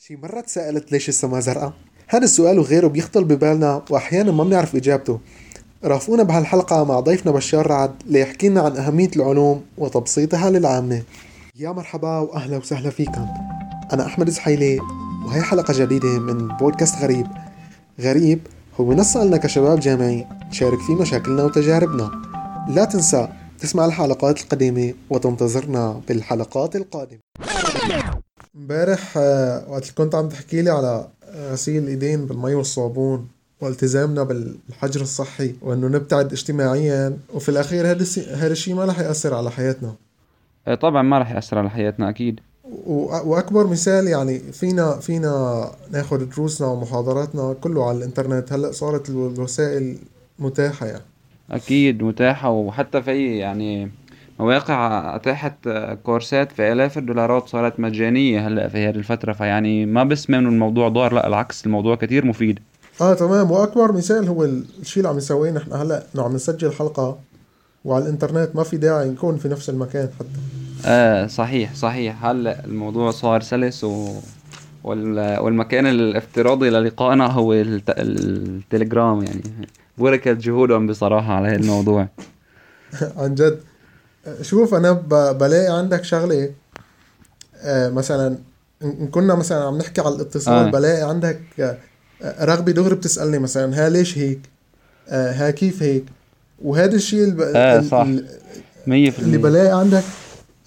شي مرة تسألت ليش السما زرقاء؟ هذا السؤال وغيره بيخطر ببالنا وأحيانا ما بنعرف إجابته. رافقونا بهالحلقة مع ضيفنا بشار رعد ليحكي لنا عن أهمية العلوم وتبسيطها للعامة. يا مرحبا وأهلا وسهلا فيكم. أنا أحمد زحيلي وهي حلقة جديدة من بودكاست غريب. غريب هو منصة لنا كشباب جامعي نشارك فيه مشاكلنا وتجاربنا. لا تنسى تسمع الحلقات القديمة وتنتظرنا بالحلقات القادمة. امبارح آه، وقت كنت عم تحكي لي على غسيل الايدين بالمي والصابون والتزامنا بالحجر الصحي وانه نبتعد اجتماعيا وفي الأخير هذا هذا الشيء ما رح يأثر على حياتنا. إيه، طبعا ما رح يأثر على حياتنا أكيد. وأكبر مثال يعني فينا فينا ناخذ دروسنا ومحاضراتنا كله على الإنترنت. هلأ صارت الوسائل متاحة يعني. أكيد متاحة وحتى في يعني مواقع أتاحت كورسات في آلاف الدولارات صارت مجانية هلأ في هذه الفترة فيعني ما بس من الموضوع ضار لا العكس الموضوع كتير مفيد. آه تمام. وأكبر مثال هو الشيء اللي عم نسويه نحن هلأ إنه عم نسجل حلقة وعلى الإنترنت ما في داعي نكون في نفس المكان حتى. آه صحيح صحيح. هلأ الموضوع صار سلس و والمكان الافتراضي للقائنا هو الت... التليجرام يعني بركت جهودهم بصراحة على هذا الموضوع. عن جد. شوف أنا بلاقي عندك شغلة آه، مثلا ان كنا مثلا عم نحكي على الاتصال آه. بلاقي عندك آه، رغبة دغري بتسألني مثلا ها ليش هيك؟ آه ها كيف هيك؟ وهذا الشيء الب... آه صح. 100% اللي بلاقي عندك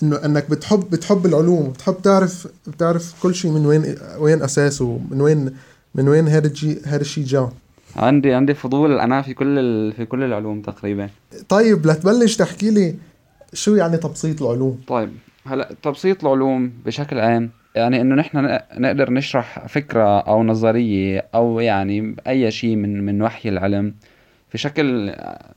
إنه إنك بتحب بتحب العلوم بتحب تعرف بتعرف كل شيء من وين وين أساسه من وين من وين هذا الشيء هذا الشيء جا. عندي عندي فضول أنا في كل ال... في كل العلوم تقريبا. طيب لتبلش تحكي لي شو يعني تبسيط العلوم؟ طيب هلا تبسيط العلوم بشكل عام يعني إنه نحن نقدر نشرح فكرة أو نظرية أو يعني أي شيء من من وحي العلم في شكل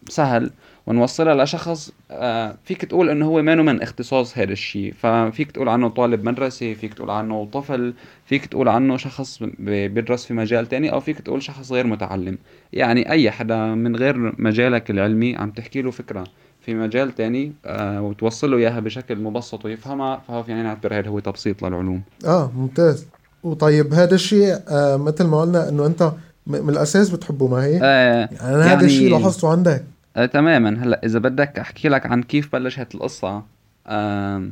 سهل ونوصلها لشخص آه، فيك تقول إنه هو ما من اختصاص هذا الشيء ففيك تقول عنه طالب مدرسة فيك تقول عنه طفل فيك تقول عنه شخص بيدرس في مجال تاني أو فيك تقول شخص غير متعلم. يعني أي حدا من غير مجالك العلمي عم تحكي له فكرة. في مجال تاني آه وتوصل له إياها بشكل مبسط ويفهمها فهو فينا نعتبر هذا هو تبسيط للعلوم. آه ممتاز. وطيب هذا الشيء آه مثل ما قلنا إنه أنت من الأساس بتحبه ما هي؟ آه يعني هذا يعني الشيء لاحظته عندك. آه تماما. هلأ إذا بدك أحكي لك عن كيف بلشت القصة آه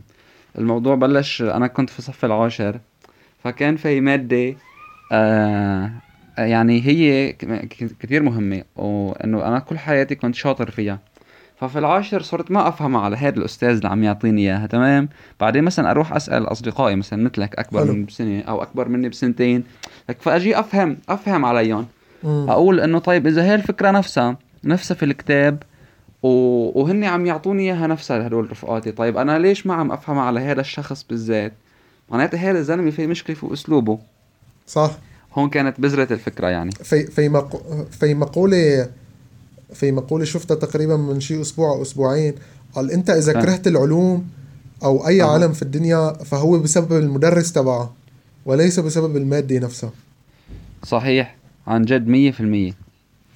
الموضوع بلش أنا كنت في صف العاشر فكان في مادة آه يعني هي كثير مهمة وإنه أنا كل حياتي كنت شاطر فيها. ففي العاشر صرت ما افهم على هذا الأستاذ اللي عم يعطيني إياها تمام؟ بعدين مثلا أروح أسأل أصدقائي مثلا مثلك أكبر من بسنه أو أكبر مني بسنتين فأجي أفهم أفهم عليهم. أقول إنه طيب إذا هي الفكرة نفسها نفسها في الكتاب و... وهن عم يعطوني إياها نفسها هدول رفقاتي. طيب أنا ليش ما عم افهمها على هذا الشخص بالذات؟ معناتها هذا الزلمة في مشكلة في أسلوبه. صح. هون كانت بذرة الفكرة يعني. في في مق... في مقولة في مقولة شفتها تقريبا من شي أسبوع أو أسبوعين قال أنت إذا آه. كرهت العلوم أو أي أه. علم في الدنيا فهو بسبب المدرس تبعه وليس بسبب المادة نفسها صحيح عن جد مية في المية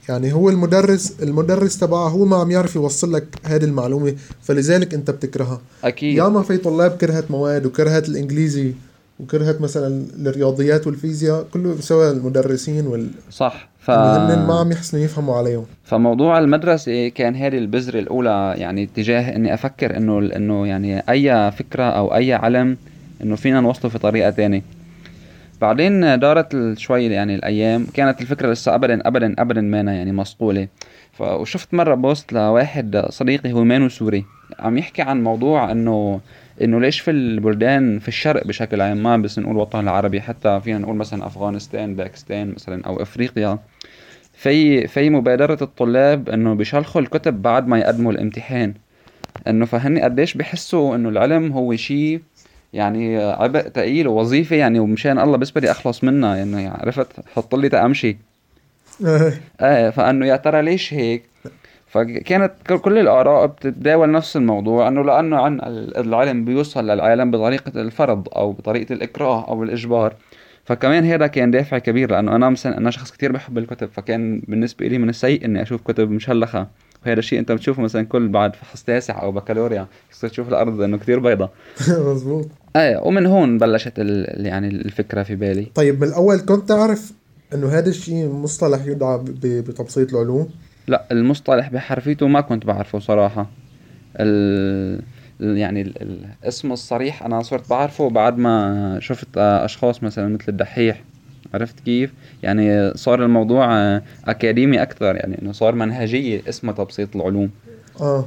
يعني هو المدرس المدرس تبعه هو ما عم يعرف يوصل لك هذه المعلومة فلذلك أنت بتكرهها أكيد ياما في طلاب كرهت مواد وكرهت الإنجليزي وكرهت مثلا الرياضيات والفيزياء كله بسبب المدرسين وال صح ف ما عم يحسنوا يفهموا عليهم. فموضوع المدرسة كان هذه البذرة الأولى يعني اتجاه إني أفكر إنه إنه يعني أي فكرة أو أي علم إنه فينا نوصله في طريقة تانية. بعدين دارت شوي يعني الأيام كانت الفكرة لسه أبدا أبدا أبدا مانا يعني مصقولة. وشفت مرة post لواحد صديقي هو مانو سوري عم يحكي عن موضوع إنه إنه ليش في البلدان في الشرق بشكل عام ما بس نقول الوطن العربي حتى فينا نقول مثلا أفغانستان باكستان مثلا أو إفريقيا. في في مبادرة الطلاب إنه بيشلخوا الكتب بعد ما يقدموا الامتحان. إنه فهني قديش بحسوا إنه العلم هو شيء يعني عبء ثقيل ووظيفة يعني ومشان الله بس بدي أخلص منها. يعني عرفت؟ حط لي تأمشي إيه فإنه يا ترى ليش هيك؟ فكانت كل الآراء بتتداول نفس الموضوع أنه لأنه عن العلم بيوصل للعالم بطريقة الفرض أو بطريقة الإكراه أو الإجبار. فكمان هذا كان دافع كبير لأنه أنا مثلا أنا شخص كتير بحب الكتب فكان بالنسبة لي من السيء إني أشوف كتب مشلخة. وهذا الشيء أنت بتشوفه مثلا كل بعد فحص تاسع أو بكالوريا تصير تشوف الأرض إنه كثير بيضة مزبوط إيه ومن هون بلشت ال... يعني الفكرة في بالي. طيب من الأول كنت تعرف إنه هذا الشيء مصطلح يدعى بتبسيط العلوم. لا المصطلح بحرفيته ما كنت بعرفه صراحة. ال... يعني ال... الاسم الصريح أنا صرت بعرفه بعد ما شفت أشخاص مثلا مثل الدحيح. عرفت كيف؟ يعني صار الموضوع أكاديمي أكثر يعني إنه صار منهجية اسمها تبسيط العلوم. آه.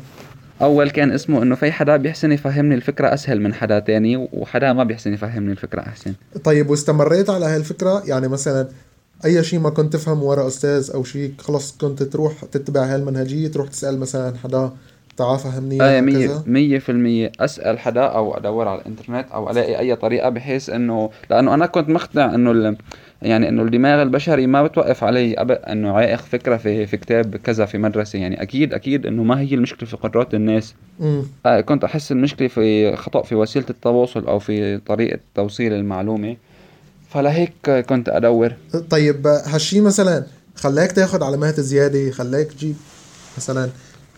أول كان اسمه إنه في حدا بيحسن يفهمني الفكرة أسهل من حدا تاني وحدا ما بيحسن يفهمني الفكرة أحسن. طيب واستمريت على هالفكرة؟ يعني مثلا أي شيء ما كنت تفهم ورا أستاذ أو شيء خلص كنت تروح تتبع هالمنهجية تروح تسأل مثلا حدا تعال فهمني إيه مية؟ مية في المية. أسأل حدا أو أدور على الإنترنت أو ألاقي أي طريقة بحيث إنه لأنه أنا كنت مقتنع إنه ال... يعني إنه الدماغ البشري ما بتوقف علي أب... إنه عائق فكرة في في كتاب كذا في مدرسة. يعني أكيد أكيد إنه ما هي المشكلة في قدرات الناس. امم آه كنت أحس المشكلة في خطأ في وسيلة التواصل أو في طريقة توصيل المعلومة. فلهيك كنت أدور. طيب هالشي مثلا خلاك تاخد علامات زيادة خلاك تجيب مثلا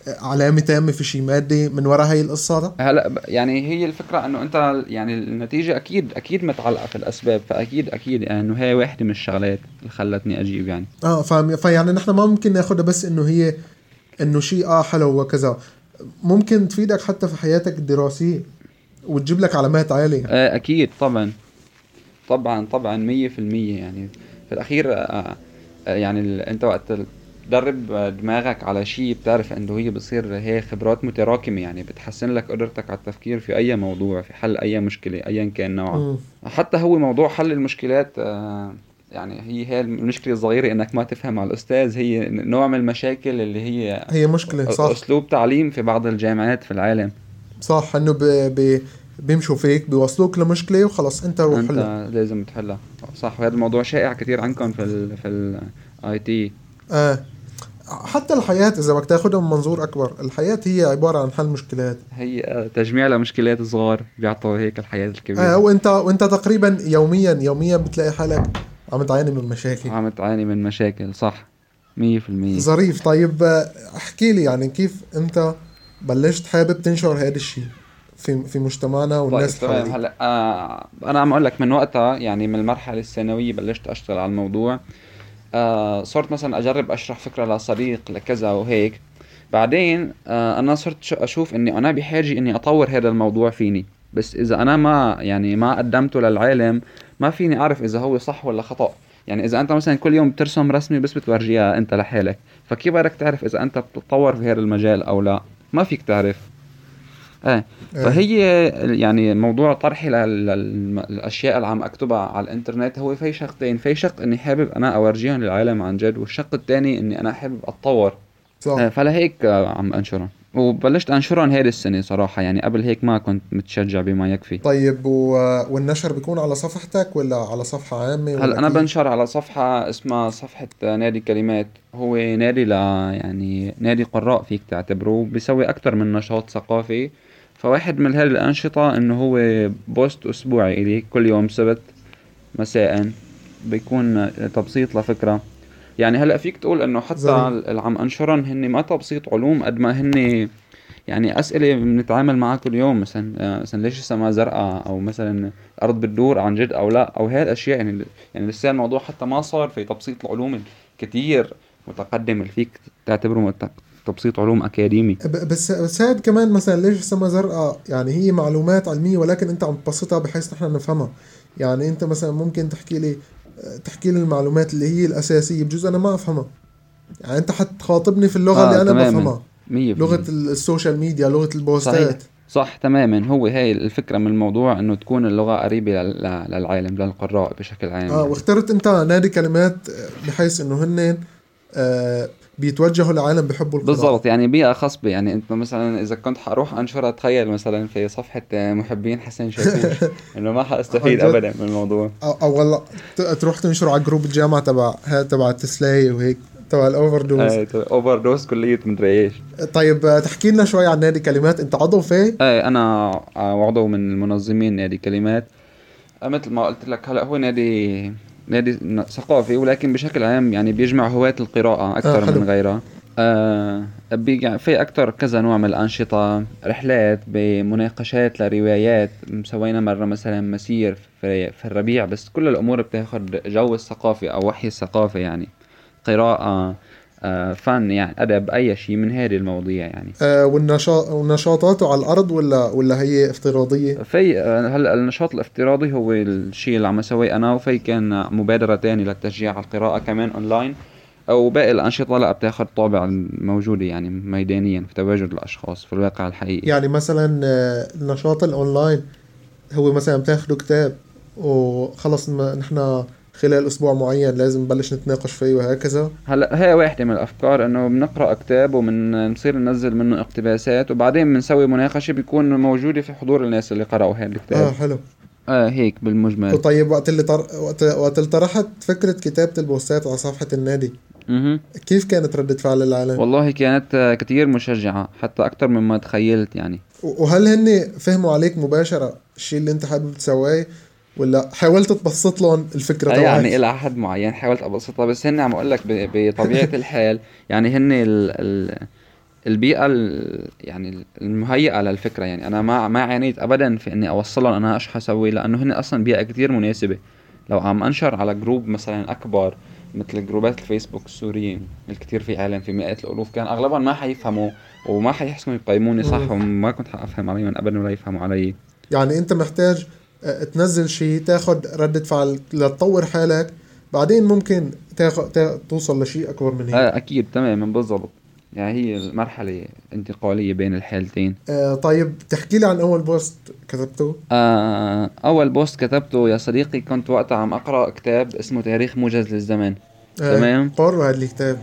علامة تامة في شي مادة من ورا هاي القصة ده هلأ يعني هي الفكرة إنه أنت يعني النتيجة أكيد أكيد متعلقة في الأسباب فأكيد أكيد يعني إنه هي واحدة من الشغلات اللي خلتني أجيب يعني. آه فاهم فيعني نحن ما ممكن ناخدها بس إنه هي إنه شيء آه حلو وكذا. ممكن تفيدك حتى في حياتك الدراسية وتجيب لك علامات عالية. آه، أكيد طبعا. طبعا طبعا مية في المية يعني. في الأخير آه، آه، يعني ال- أنت وقت تدرب دماغك على شيء بتعرف إنه هي بصير هي خبرات متراكمة يعني بتحسن لك قدرتك على التفكير في أي موضوع في حل أي مشكلة ايا كان نوعها مم. حتى هو موضوع حل المشكلات آه، يعني هي هي المشكلة الصغيرة إنك ما تفهم على الأستاذ هي نوع من المشاكل اللي هي هي مشكلة صح. أسلوب تعليم في بعض الجامعات في العالم. صح إنه ب... ب... بيمشوا فيك بيوصلوك لمشكلة وخلص انت روح حلها. انت لازم تحلها. صح وهذا الموضوع شائع كثير عندكم في ال في ال IT. آه. حتى الحياة إذا بدك تاخدها من منظور أكبر الحياة هي عبارة عن حل مشكلات. هي آه، تجميع لمشكلات صغار بيعطوا هيك الحياة الكبيرة. آه وانت وانت تقريبا يوميا يوميا بتلاقي حالك عم تعاني من مشاكل. عم تعاني من مشاكل صح. مية في المية. ظريف. طيب آه، احكي لي يعني كيف انت بلشت حابب تنشر هذا الشيء؟ في في مجتمعنا طيب والناس تمام. حواليك. هلا آه أنا عم أقول لك من وقتها يعني من المرحلة الثانوية بلشت أشتغل على الموضوع. آه صرت مثلا أجرب أشرح فكرة لصديق لكذا وهيك. بعدين آه أنا صرت شو- أشوف إني أنا بحاجة إني أطور هذا الموضوع فيني. بس إذا أنا ما يعني ما قدمته للعالم ما فيني أعرف إذا هو صح ولا خطأ. يعني إذا أنت مثلا كل يوم بترسم رسمة بس بتورجيها أنت لحالك فكيف بدك تعرف إذا أنت بتتطور في هذا المجال أو لا؟ ما فيك تعرف. إيه. فهي يعني موضوع طرحي لل- لل- للأشياء اللي عم أكتبها على الإنترنت هو في شقين في شق إني حابب أنا أورجيهم للعالم عن جد والشق الثاني إني أنا حابب أتطور. صح. آه، فلهيك عم أنشرهم. وبلشت أنشرهم هيدي السنة صراحة يعني قبل هيك ما كنت متشجع بما يكفي. طيب و... والنشر بيكون على صفحتك ولا على صفحة عامة ولا هلأ أنا؟ بنشر على صفحة اسمها صفحة نادي كلمات. هو نادي ل يعني نادي قراء فيك تعتبره بيسوي أكثر من نشاط ثقافي. فواحد من هذه الأنشطة إنه هو بوست أسبوعي إلي كل يوم سبت مساء بيكون تبسيط لفكرة. يعني هلأ فيك تقول إنه حتى. اللي عم انشرهم هن ما تبسيط علوم قد ما هن يعني أسئلة بنتعامل معها كل يوم مثلا آه، مثلا ليش السماء زرقاء؟ أو مثلا الأرض بتدور عن جد أو لا؟ أو هاي الأشياء يعني يعني لسه الموضوع حتى ما صار في تبسيط العلوم الكتير متقدم اللي فيك تعتبره تبسيط علوم أكاديمي. بس بس هاد كمان مثلا ليش السما زرقاء؟ يعني هي معلومات علمية ولكن أنت عم تبسطها بحيث نحن نفهمها. يعني أنت مثلا ممكن تحكي لي تحكي لي المعلومات اللي هي الأساسية بجوز أنا ما أفهمها. يعني أنت حتخاطبني في اللغة آه، اللي تماماً. بفهمها. ال- السوشيال ميديا صحيح البوستات. صح تماما. هو هاي الفكرة من الموضوع إنه تكون لل- ل- للعالم للقراء بشكل عام. آه واخترت أنت نادي كلمات آه، بحيث إنه هن آه بيتوجهوا لعالم بحبوا القراءة. بالضبط يعني بيئة خصبة يعني أنت مثلا إذا كنت حروح انشرها تخيل مثلا في صفحة محبين حسن شاكوش إنه ما حأستفيد؟ ابدا من الموضوع. أو, أو والله تروح تنشر على جروب الجامعة تبع تبع التسلاي وهيك تبع الاوفر دوز اوفر دوز كلية مدري إيش. طيب تحكي لنا شوي عن نادي كلمات. أنت عضو فيه إيه أنا عضو من المنظمين نادي كلمات. آه، مثل ما قلت لك هلا هو نادي نادي ثقافي ولكن بشكل عام يعني بيجمع هواة القراءة آه، أكثر حلو. من غيرها آه في أكتر كذا نوع من الأنشطة رحلات بمناقشات لروايات مسوينا مرة مثلا مسير في, في الربيع بس كل الأمور بتاخد جو الثقافي أو وحي الثقافة يعني قراءة آه فن يعني أدب أي شيء من هذه المواضيع يعني آه والنشاط ونشاطاته على الأرض ولا ولا هي افتراضية؟ في آه هلا النشاط الافتراضي هو الشيء اللي عم أسويه أنا وفي كان مبادرة تانية للتشجيع على القراءة كمان أونلاين أو باقي الأنشطة لا بتاخذ طابع موجوده يعني ميدانيا في تواجد الأشخاص في الواقع الحقيقي يعني مثلا آه، النشاط الاونلاين هو مثلا بتاخذوا كتاب وخلص نحن خلال أسبوع معين لازم نبلش نتناقش فيه وهكذا. هلا هي واحدة من الأفكار إنه بنقرأ كتاب وبنصير ننزل منه اقتباسات وبعدين بنسوي مناقشة بيكون موجودة في حضور الناس اللي قرأوا هذا الكتاب. آه حلو. آه هيك بالمجمل. طيب وقت اللي طر... وقت وقت اللي طرحت فكرة كتابة البوستات على صفحة النادي. مه. كيف كانت ردة فعل العالم؟ والله كانت كتير مشجعة حتى أكثر مما تخيلت يعني. وهل هن فهموا عليك مباشرة الشيء اللي أنت حابب تسويه؟ ولا حاولت تبسط لهم الفكرة آه يعني إلى حد معين حاولت أبسطها بس هن عم أقول لك بطبيعة الحال يعني هن ال ال البيئة يعني المهيئة للفكرة. يعني أنا ما ما عانيت أبدا في إني أوصلهم أنا إيش حسوي لأنه هن أصلا بيئة كتير مناسبة. لو عم أنشر على جروب مثلا أكبر مثل جروبات الفيسبوك السوريين الكثير في عالم في مئات الألوف كان اغلبهم ما حيفهموا وما حيحسنوا يقيموني صح وما كنت حأفهم عليهم ابدا ولا يفهموا علي. يعني أنت محتاج تنزل شيء تاخذ ردة فعل لتطور حالك بعدين ممكن تاخذ توصل لشيء أكبر من هيك. آه أكيد تماما بالضبط. يعني هي المرحلة انتقالية بين الحالتين. آه طيب تحكي لي عن أول post كتبته؟ آه أول post كتبته يا صديقي كنت وقتها عم أقرأ كتاب اسمه تاريخ موجز للزمان آه تمام؟ قروا هذا الكتاب.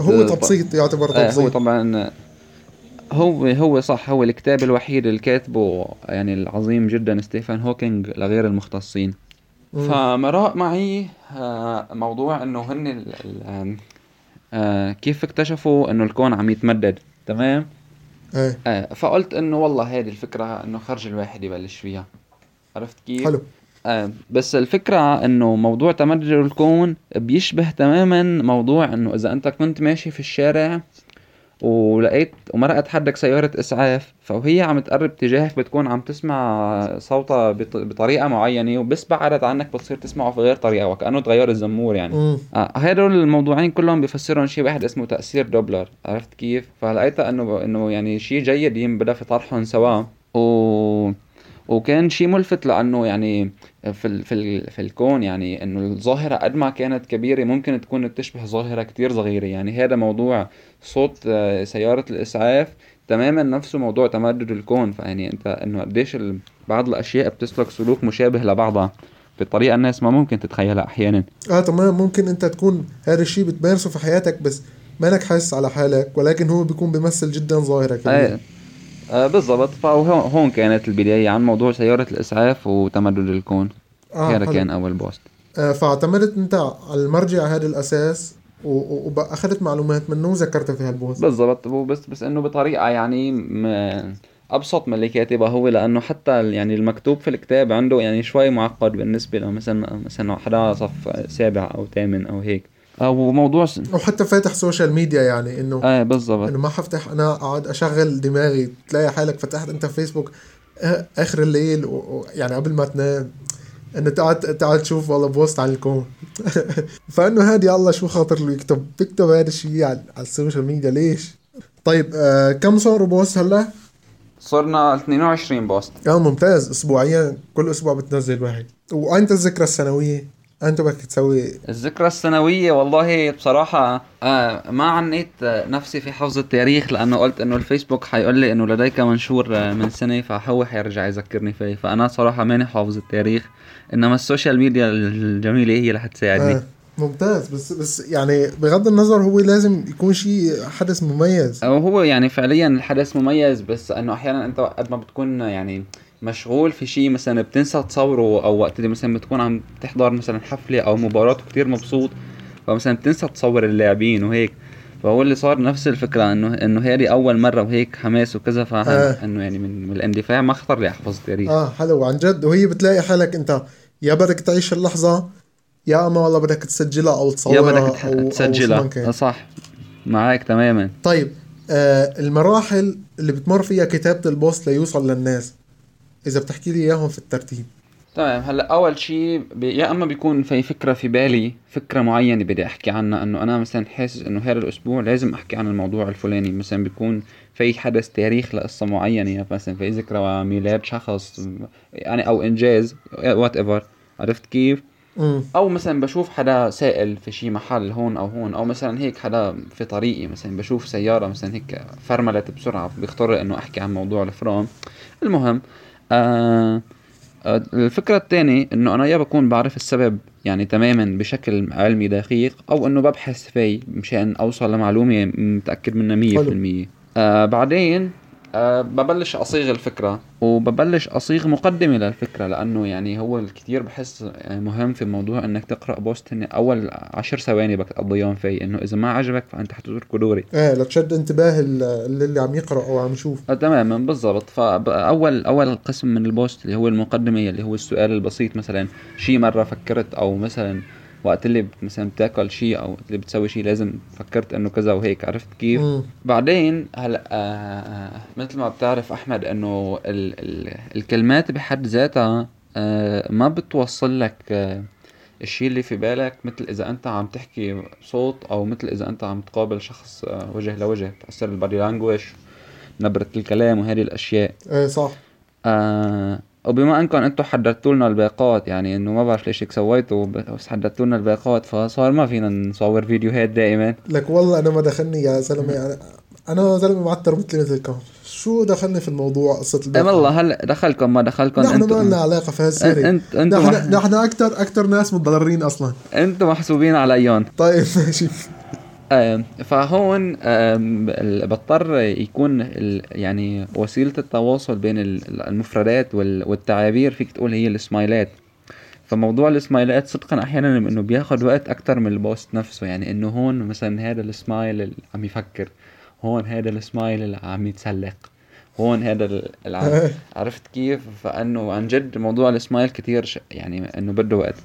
هو آه تبسيط يعتبر تبسيط آه هو طبعا هو هو صح هو الكتاب الوحيد اللي كاتبه يعني العظيم جدا ستيفن هوكينج لغير المختصين. فمرق معي آه، موضوع إنه هن آه كيف اكتشفوا إنه الكون عم يتمدد. تمام؟ إيه. آه فقلت إنه والله هذه الفكرة إنه خرج الواحد يبلش فيها. عرفت كيف؟ حلو. آه بس الفكرة إنه موضوع تمدد الكون بيشبه تماما موضوع إنه إذا أنت كنت ماشي في الشارع ولقيت ومرقت حدك سيارة إسعاف فوهي عم تقرب تجاهك بتكون عم تسمع صوتها بطريقة معينة وبس بعدت عنك بتصير تسمعه في غير طريقة وكأنه تغير الزمور يعني آه هدول الموضوعين كلهم بيفسرهم شيء واحد اسمه تأثير دوبلر عرفت كيف؟ فلقيتها إنه إنه يعني شيء جيد ينبدا في طرحهم سوا و وكان شيء ملفت لأنه يعني في في في الكون يعني إنه الظاهرة قد ما كانت كبيرة ممكن تكون تشبه ظاهرة كتير صغيرة. يعني هذا موضوع صوت آه، سيارة الإسعاف تماما نفسه موضوع تمدد الكون. فيعني أنت إنه قديش بعض الأشياء بتسلك سلوك مشابه لبعضها بطريقة الناس ما ممكن تتخيلها أحيانا. آه تمام. ممكن أنت تكون هذا الشيء بتمارسه في حياتك بس مانك حاسس على حالك ولكن هو بيكون بيمثل جدا ظاهرة كبيره آه آه بالضبط. فهون كانت البداية عن موضوع سيارة الإسعاف وتمدد الكون. آه هذا كان أول post. آه فاعتمدت أنت على المرجع هذا الأساس وأخذت معلومات منه وذكرتها في هال post. بالضبط. بس بس إنه بطريقة يعني أبسط من اللي كاتبها هو لأنه حتى يعني المكتوب في الكتاب عنده يعني شوي معقد بالنسبة له مثلا مثلا حدا صف سابع أو ثامن أو هيك. أو موضوع س... وحتى فاتح social media يعني إنه إيه بالضبط. إنه ما حفتح أنا أقعد أشغل دماغي تلاقي حالك فتحت أنت فيسبوك آخر الليل و... يعني قبل ما تنام إنه تقعد تقعد تشوف والله post عن الكون. فإنه هادي الله شو خاطر له يكتب بيكتب هذا الشيء على, على ال social media ليش؟ طيب آه كم صاروا post هلأ؟ صرنا 22 post. آه ممتاز اسبوعيا كل أسبوع بتنزل واحد. وأنت الذكرى السنوية؟ أنت بدك تسوي الذكرى السنوية والله بصراحة آه ما عنيت نفسي في حفظ التاريخ لأنه قلت إنه الفيسبوك حيقول لي إنه لديك منشور من سنة فهو حيرجع يذكرني فيه. فأنا صراحة ماني حافظ التاريخ إنما ال social media الجميلة هي اللي حتساعدني. آه. ممتاز. بس بس يعني بغض النظر هو لازم يكون شيء حدث مميز. أو هو يعني فعليا الحدث مميز بس إنه أحيانا أنت قد ما بتكون يعني مشغول في شيء مثلا بتنسى تصوره أو وقت اللي مثلا بتكون عم تحضر مثلا حفلة أو مباراة وكتير مبسوط فمثلا بتنسى تصور اللاعبين وهيك. فهو اللي صار نفس الفكرة إنه إنه هذه أول مرة وهيك حماس وكذا فانه آه. إنه يعني من, من الاندفاع ما خطر لي أحفظ التاريخ آه حلو. عن جد وهي بتلاقي حالك أنت يا بدك تعيش اللحظة يا أما والله بدك تسجلها أو تصورها يا بدك تسجلها. أو صح. معك تماما. طيب آه المراحل اللي بتمر فيها كتابة البوست ليوصل للناس. إذا بتحكي لي إياهم في الترتيب. تمام هلأ أول شيء يا أما بيكون في فكرة في بالي فكرة معينة بدي أحكي عنها إنه أنا مثلا حاسس إنه هذا الأسبوع لازم أحكي عن الموضوع الفلاني. مثلا بيكون في حدث تاريخ لقصة معينة مثلا في ذكرى ميلاد شخص يعني أو إنجاز whatever عرفت كيف؟ أو مثلا بشوف حدا سائل في شي محل هون أو هون أو مثلا هيك حدا في طريقي مثلا بشوف سيارة مثلا هيك فرملت بسرعة بيخطر إنه أحكي عن موضوع الفرامل. المهم آه آه، الفكرة الثانية إنه أنا يا بكون بعرف السبب يعني تماما بشكل علمي دقيق أو إنه ببحث فيه مشان أوصل لمعلومة متأكد منها مية في المية. آه بعدين أه ببلش أصيغ الفكرة. وببلش أصيغ مقدمه للفكرة لأنه يعني هو الكثير بحس يعني مهم في موضوع إنك تقرأ بوست إن أول عشر ثواني بدك تقضيهم فيه إنه إذا ما عجبك فأنت حتتركه دغري إيه لتشد انتباه اللي, اللي عم يقرا أو عم يشوف. آه تماما بالضبط. فأول أول قسم من ال post اللي هو المقدمه اللي هو السؤال البسيط مثلا شي مرة فكرت أو مثلا وقت اللي مثلا بتاكل شيء أو وقت اللي بتسوي شيء لازم فكرت إنه كذا وهيك عرفت كيف؟ مم. بعدين هلا آه مثل ما بتعرف أحمد إنه ال ال الكلمات بحد ذاتها آه ما بتوصل لك آه الشيء اللي في بالك مثل إذا أنت عم تحكي صوت أو مثل إذا أنت عم تقابل شخص آه وجه لوجه تأثر ال body language نبرة الكلام وهذه الأشياء إيه صح آه وبما أنكم أنتم حددتوا لنا الباقات يعني إنه ما بعرف ليش هيك سويتوا بس حددتوا لنا الباقات فصار ما فينا نصور فيديوهات دائما. لك والله أنا ما دخلني يا زلمة يعني أنا زلمة معتر مثلي مثلكم. شو دخلني في الموضوع قصة الباقات والله هلا دخلكم ما دخلكم نحن ما لنا علاقة في هالسيره انت انت نحن نحن أكثر أكثر ناس متضررين أصلا. أنتم محسوبين عليهم. طيب ماشي. فهون بضطر يكون يعني وسيلة التواصل بين المفردات والتعابير فيك تقول هي السمايلات. فموضوع السمايلات صدقا أحيانا إنه بياخد وقت أكتر من ال post نفسه. يعني إنه هون مثلا هذا السمايل اللي عم يفكر هون هذا السمايل اللي عم يتسلق هون هذا عرفت كيف؟ فإنه عن جد موضوع السمايل كتير يعني إنه بده وقت.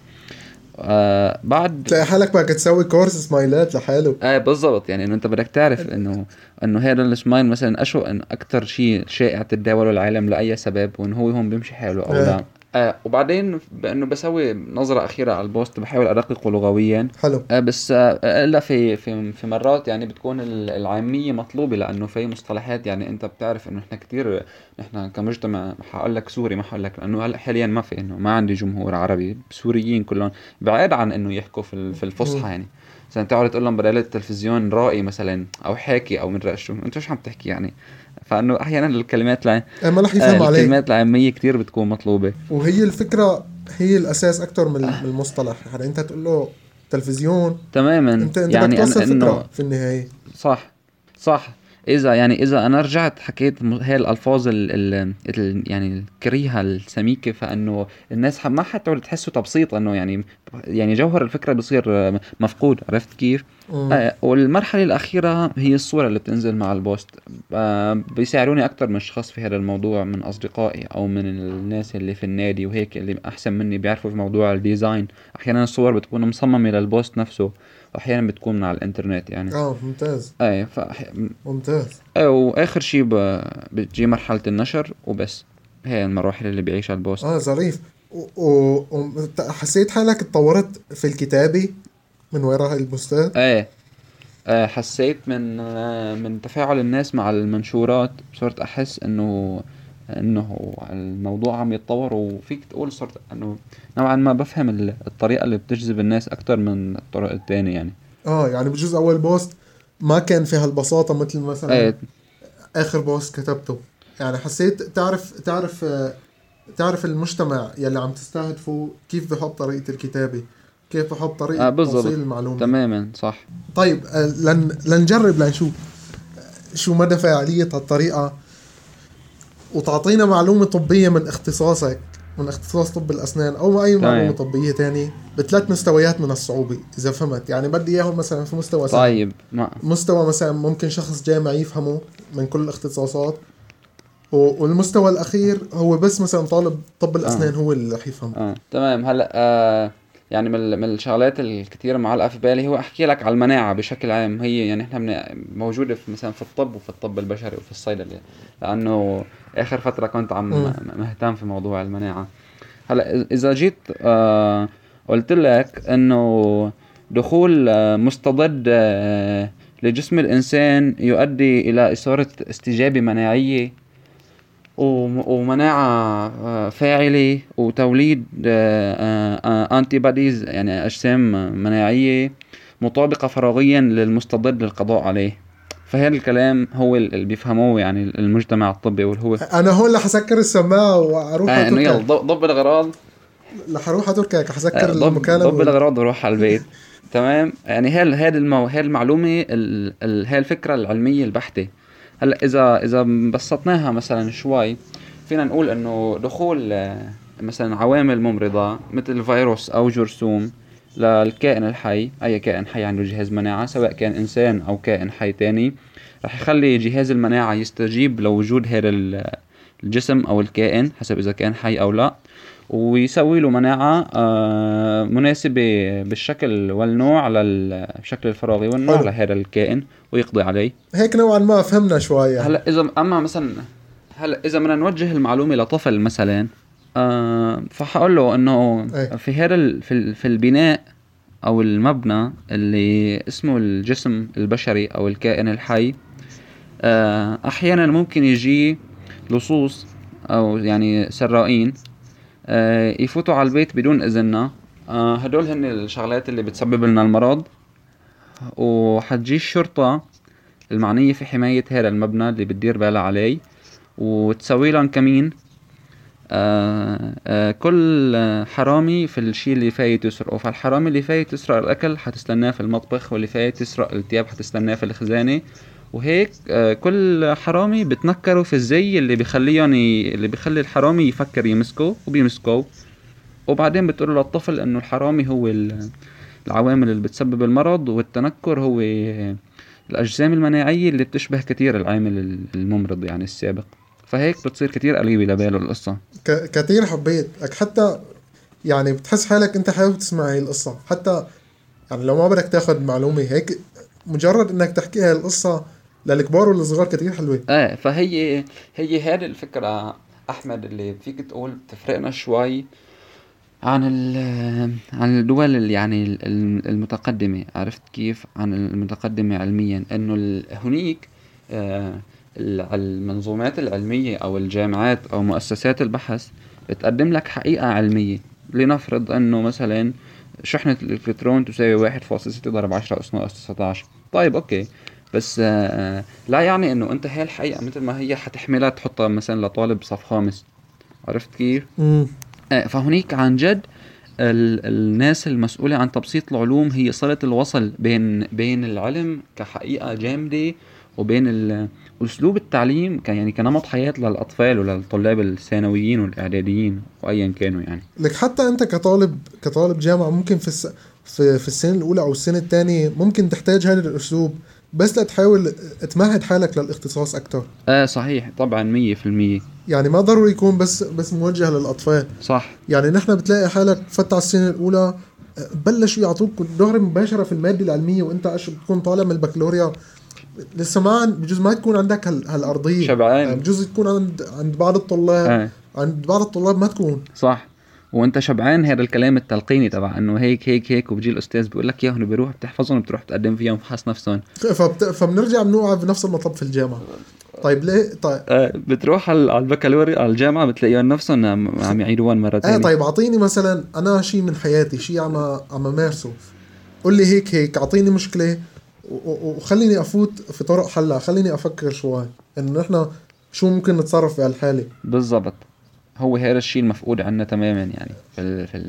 آه بعد تلاقي حالك بدك تسوي كورس سمايلات لحاله. إيه بالضبط. يعني إنه أنت بدك تعرف انه إنه هذا السمايل مثلا اشو إن أكثر شيء شائع تتداوله العالم لأي سبب وانه هو هون بيمشي حاله أو لا. آه وبعدين بأنه بسوي نظرة أخيرة على ال post بحاول أدققه لغويا. حلو. آه بس آه إلا في في في مرات يعني بتكون العامية مطلوبة لأنه في مصطلحات يعني أنت بتعرف إنه إحنا كثير نحن كمجتمع حقول لك سوري ما حقول لك لأنه هلا حاليا ما في إنه ما عندي جمهور عربي سوريين كلهم بعيد عن إنه يحكوا في في الفصحى يعني. مثلا تقعد تقول لهم بدل التلفزيون رائي مثلا أو حاكي أو من شو أنت شو عم تحكي يعني؟ فأنه أحيانا الكلمات الع... ما رح يفهم آه عليه الكلمات العامية كثير بتكون مطلوبة. وهي الفكرة هي الأساس أكثر من المصطلح. يعني أنت تقول له تلفزيون تماما. انت أنت يعني بدك توصل فكرة في النهاية. صح صح. إذا يعني إذا أنا رجعت حكيت هاي الألفاظ ال ال ال يعني الكريهة السميكة فأنه الناس ما حتقعد تحسوا تبسيط أنه يعني يعني جوهر الفكرة بصير مفقود عرفت كيف؟ آه والمرحلة الأخيرة هي الصورة اللي بتنزل مع ال post. آه بيساعدوني أكثر من شخص في هذا الموضوع من أصدقائي أو من الناس اللي في النادي وهيك اللي أحسن مني بيعرفوا في موضوع ال design. أحيانا الصور بتكون مصممة لل post نفسه واحيانا بتكون من على الإنترنت يعني. آه ممتاز. إيه فأحي... ممتاز. إيه وآخر شيء ب... بتجي مرحلة النشر وبس. هي المراحل اللي بيعيشها ال post. آه ظريف. وحسيت و... حالك تطورت في الكتابة من وراء البوستات إيه. آه حسيت من آه من تفاعل الناس مع المنشورات صرت أحس إنه إنه الموضوع عم يتطور وفيك تقول صرت إنه نوعا ما بفهم الطريقة اللي بتجذب الناس أكثر من الطرق الثانية يعني. آه يعني بجوز أول post ما كان في هالبساطة مثل مثلا إيه. آخر بوست كتبته. يعني حسيت تعرف تعرف تعرف المجتمع يلي عم تستهدفه كيف بحط طريقة الكتابة؟ كيف بحط طريقة آه توصيل المعلومة؟ تماما صح. طيب لن لنجرب لنشوف شو مدى فاعليه هالطريقة. وتعطينا معلومة طبية من اختصاصك من اختصاص طب الأسنان أو أي معلومة طبية تانية بثلاث مستويات من الصعوبة إذا فهمت. يعني بدي إياهم مثلا في مستوى سهل. طيب ما. مستوى مثلا ممكن شخص جامعي يفهمه من كل الاختصاصات. والمستوى الأخير هو بس مثلا طالب طب الأسنان آه. هو اللي رح يفهم. آه. تمام. هلأ آه يعني من من الشغلات الكثير معلقه في بالي هو أحكي لك على المناعة بشكل عام. هي يعني إحنا موجودة في مثلا في الطب وفي الطب البشري وفي الصيدله لأنه آخر فترة كنت عم مهتم في موضوع المناعة. هلأ اذا جيت آه قلت لك إنه دخول آه مستضد آه لجسم الإنسان يؤدي إلى إثارة استجابة مناعية ومناعة آه، فاعلة وتوليد انتي آه، بوديز آه، يعني أجسام مناعية مطابقة فراغيا للمستضد للقضاء عليه. فهذا الكلام هو اللي بيفهموه يعني المجتمع الطبي واللي هو أنا هون رح أسكر السماعه وأروح آه انه يلا ضب الاغراض رح أروح اتركك حسكر آه المكالمة ضب الاغراض وأروح على البيت. تمام؟ يعني هي هذه المو... هي المعلومة هي الفكرة العلمية البحتة. هلأ اذا إذا بسطناها مثلا شوي فينا نقول إنه دخول آه، مثلا عوامل ممرضة مثل فيروس أو جرثوم للكائن الحي أي كائن حي عنده جهاز مناعة سواء كان إنسان أو كائن حي تاني رح يخلي جهاز المناعة يستجيب لوجود هذا الجسم أو الكائن حسب إذا كان حي أو لا. ويسوي له مناعة آه، مناسبة بالشكل والنوع للشكل الفراغي والنوع حلو. لهذا الكائن ويقضي عليه هيك نوعا ما فهمنا شوي هلا إذا أما مثلا هلا إذا بدنا نوجه المعلومة لطفل مثلا آه فحقول له إنه أي. في هذا في, في البناء أو المبنى اللي اسمه الجسم البشري أو الكائن الحي آه أحيانا ممكن يجي لصوص أو يعني سرائين يفوتوا على البيت بدون إذننا. آه، هدول هن الشغلات اللي بتسبب لنا المرض. وحتجي الشرطة المعنية في حماية هذا المبنى اللي بتدير بالها عليه وتسوي لهم كمين. آه آه كل حرامي في الشيء اللي فايت يسرقه فالحرامي اللي فايت يسرق الأكل حتستناه في المطبخ واللي فايت يسرق الثياب حتستناه في الخزانة. وهيك آه، كل حرامي بتنكروا في الزي اللي بيخليهم ي... اللي بيخلي الحرامي يفكر يمسكه وبيمسكه. وبعدين بتقول للطفل إنه الحرامي هو العوامل اللي بتسبب المرض والتنكر هو الأجسام المناعية اللي بتشبه كثير العامل الممرض يعني السابق. فهيك بتصير كثير قريبة لباله القصة. كثير حبيت. حتى يعني بتحس حالك أنت حابب تسمع هاي القصة. حتى يعني لو ما بدك تاخذ معلومة هيك مجرد إنك تحكي هاي القصة للكبار والصغار كتير حلوة إيه فهي هي هذه الفكرة أحمد اللي فيك تقول بتفرقنا شوي عن عن الدول اللي يعني المتقدمة. عرفت كيف؟ عن المتقدمة علميا. إنه هنيك آه، المنظومات العلمية أو الجامعات أو مؤسسات البحث بتقدم لك حقيقة علمية. لنفرض إنه مثلا شحنة الإلكترون تساوي واحد فاصلة ستة ضرب عشرة أس ناقص تسعتاش طيب أوكي. بس آه لا يعني إنه أنت هي الحقيقة مثل ما هي حتحملها تحطها مثلا لطالب صف خامس. عرفت كيف؟ امم آه فهنيك عن جد الناس المسؤولة عن تبسيط العلوم هي صلة الوصل بين بين العلم كحقيقة جامدة وبين أسلوب التعليم كان يعني كنمط حياة للأطفال وللطلاب الثانويين والإعداديين وايا كانوا يعني. لك حتى أنت كطالب كطالب جامعة ممكن في الس... في في السنة الأولى أو السنة الثانية ممكن تحتاج هذا الأسلوب. بس لتحاول تمهد حالك للاختصاص أكثر آه صحيح. طبعا 100% يعني ما ضروري يكون بس بس موجه للأطفال. صح. يعني نحن بتلاقي حالك فتح السنة الأولى بلشوا يعطوك دغري مباشرة في المادة العلمية وأنت بتكون طالع من البكالوريا. لسه ما بجوز ما تكون عندك هالأرضية. شبعان. يعني بجوز تكون عند عند بعض الطلاب. آه. عند بعض الطلاب ما تكون. صح. وانت شبعان هذا الكلام التلقيني تبع إنه هيك هيك هيك وبيجي الاستاذ بيقول لك إياهم بيروح بتحفظهم بتروح تقدم فيهم فحص نفسهم. فبت... فبنرجع بنوقع بنفس المطب في الجامعة. طيب ليه؟ طيب. آه بتروح على البكالوريا على الجامعة بتلاقيهم نفسهم عم يعيدوهم مرة ثانية آه طيب أعطيني مثلا أنا شيء من حياتي شيء عم عم مارسه قول لي هيك هيك أعطيني مشكلة وخليني أفوت في طرق حلها خليني أفكر شوي. إنه نحن شو ممكن نتصرف في هالحاله بالضبط. هو هذا الشيء المفقود عنا تماما يعني في في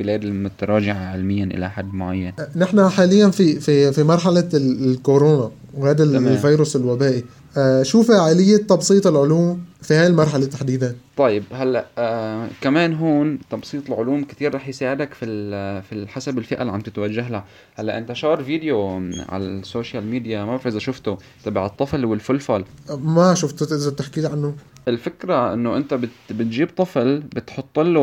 البلاد المتراجعة علميا إلى حد معين نحن حاليا في في في مرحلة الكورونا وهذا تمام. الفيروس الوبائي آه شو فاعلية تبسيط العلوم في هاي المرحلة تحديدا؟ طيب هلأ آه كمان هون تبسيط العلوم كتير رح يساعدك في في حسب الفئة اللي عم تتوجه لها. هلأ انتشر فيديو على ال social media ما بعرف إذا شفته تبع الطفل والفلفل. ما شفته إذا بتحكي لي عنه. الفكرة إنه أنت بت بتجيب طفل بتحط له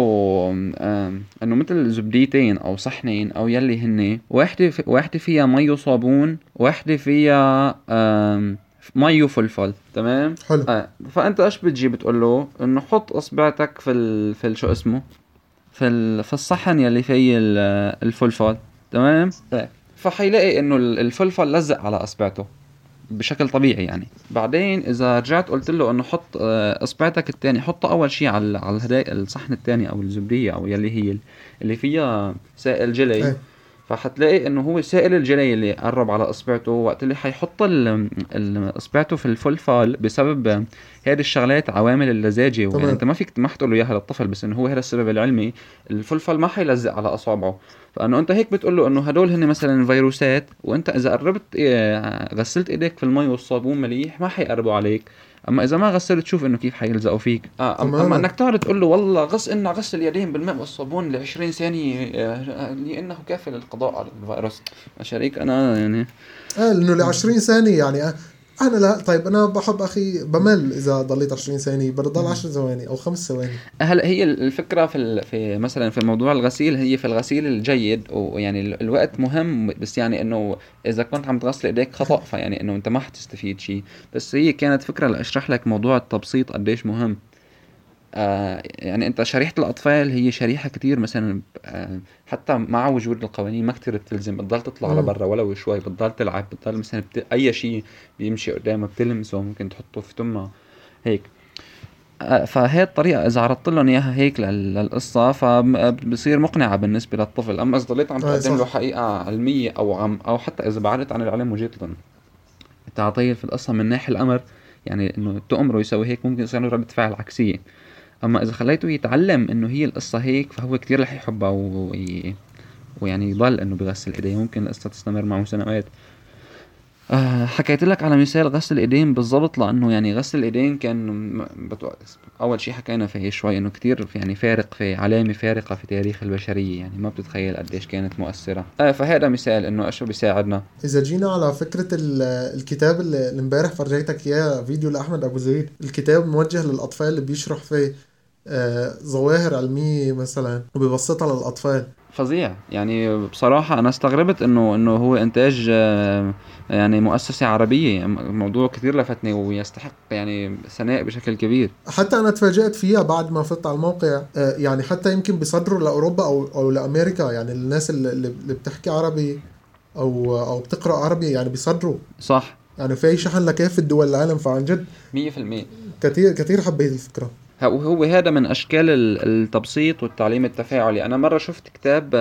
إنه مثل زبديتين أو صحنين أو يلي هن واحدة واحدة فيها مي وصابون واحدة فيها مي وفلفل تمام حلو آه. فأنت إيش بتجي بتقول له إنه حط إصبعتك في ال... في ال... شو اسمه في ال... في الصحن يلي فيه الفلفل تمام آه. فحيلاقي إنه الفلفل لزق على إصبعته بشكل طبيعي يعني بعدين إذا رجعت قلت له إنه حط آه، إصبعتك الثاني حطه أول شيء على على الصحن الثاني أو الزبديه أو يلي هي اللي فيها سائل جلي أي. فحتلاقي إنه هو سائل الجلي اللي قرب على إصبعته وقت اللي حيحط إصبعته في الفلفل بسبب هذه الشغلات عوامل اللزاجة يعني أنت ما فيك ما حتقول له إياها للطفل بس إنه هو هذا السبب العلمي الفلفل ما حيلزق على أصابعه. فإنه أنت هيك بتقول له إنه هدول هن مثلا فيروسات وإنت إذا قربت إيه، غسلت إيديك في المي والصابون مليح ما حيقربوا عليك. أما إذا ما غسلت تشوف إنه كيف حيلزقوا فيك. آه اما, أما إنك تقعد تقول له والله غس انه غسل اليدين بالماء والصابون ل 20 ثانية آه، لأنه كافي للقضاء على الفيروس. شريك أنا يعني إيه لأنه ل 20 ثانية يعني آه، أنا لا طيب أنا بحب أخي بمل إذا ضليت 20 ثانية بدي ضل 10 ثواني أو خمس ثواني. هلا هي الفكرة في في مثلا في موضوع الغسيل هي في الغسيل الجيد ويعني الوقت مهم بس يعني إنه إذا كنت عم تغسل إيديك خطأ فيعني إنه أنت ما حتستفيد شيء بس هي كانت فكرة لأشرح لك موضوع التبسيط قديش مهم. آه يعني انت شريحة الأطفال هي شريحة كتير مثلا آه حتى مع وجود القوانين ما كتير بتلزم بتضل تطلع لبرا ولو شوي بتضل تلعب بتضل مثلا بت... أي شيء بيمشي قدامك بتلمسه ممكن تحطه في تمها هيك. آه فهي الطريقة إذا عرضت لهم إياها هيك للقصة فبصير مقنعة بالنسبة للطفل، أما إذا ضليت عم تقدم له حقيقة علمية أو عم أو حتى إذا بعدت عن العلم وجيت لهم تعطيه في القصة من ناحية الأمر يعني إنه تأمره يسوي هيك ممكن يصير له ردة فعل عكسية. أما إذا خليته يتعلم إنه هي القصة هيك فهو كتير رح يحبها وي... ويعني يضل إنه بغسل ايديه ممكن القصة تستمر معه سنوات. آه حكيت لك على مثال غسل الإيدين بالضبط لأنه يعني غسل الإيدين كان. أول شيء حكينا فيه شوي إنه كتير يعني فارق في علامة فارقة في تاريخ البشرية. يعني ما بتتخيل قديش كانت مؤثرة. آه فهذا مثال إنه إيش بيساعدنا. إذا جينا على فكرة الكتاب اللي امبارح فرجيتك إياه فيديو لأحمد أبو زيد. الكتاب موجه للأطفال اللي بيشرح فيه. ظواهر علمية مثلا وبيبسطها للأطفال. فظيع. يعني بصراحة أنا استغربت إنه إنه هو إنتاج آه، يعني مؤسسة عربية. موضوع كثير لفتني ويستحق يعني ثناء بشكل كبير. حتى أنا تفاجأت فيها بعد ما فت على الموقع. آه، يعني حتى يمكن بيصدروا لأوروبا أو أو لأمريكا. يعني الناس اللي, اللي بتحكي عربي أو أو بتقرأ عربي يعني بيصدروا. صح. يعني في شحن لكافة دول العالم؟ فعن جد 100% كثير كثير حبيت الفكرة. هو هذا من أشكال التبسيط والتعليم التفاعلي. أنا مرة شفت كتاب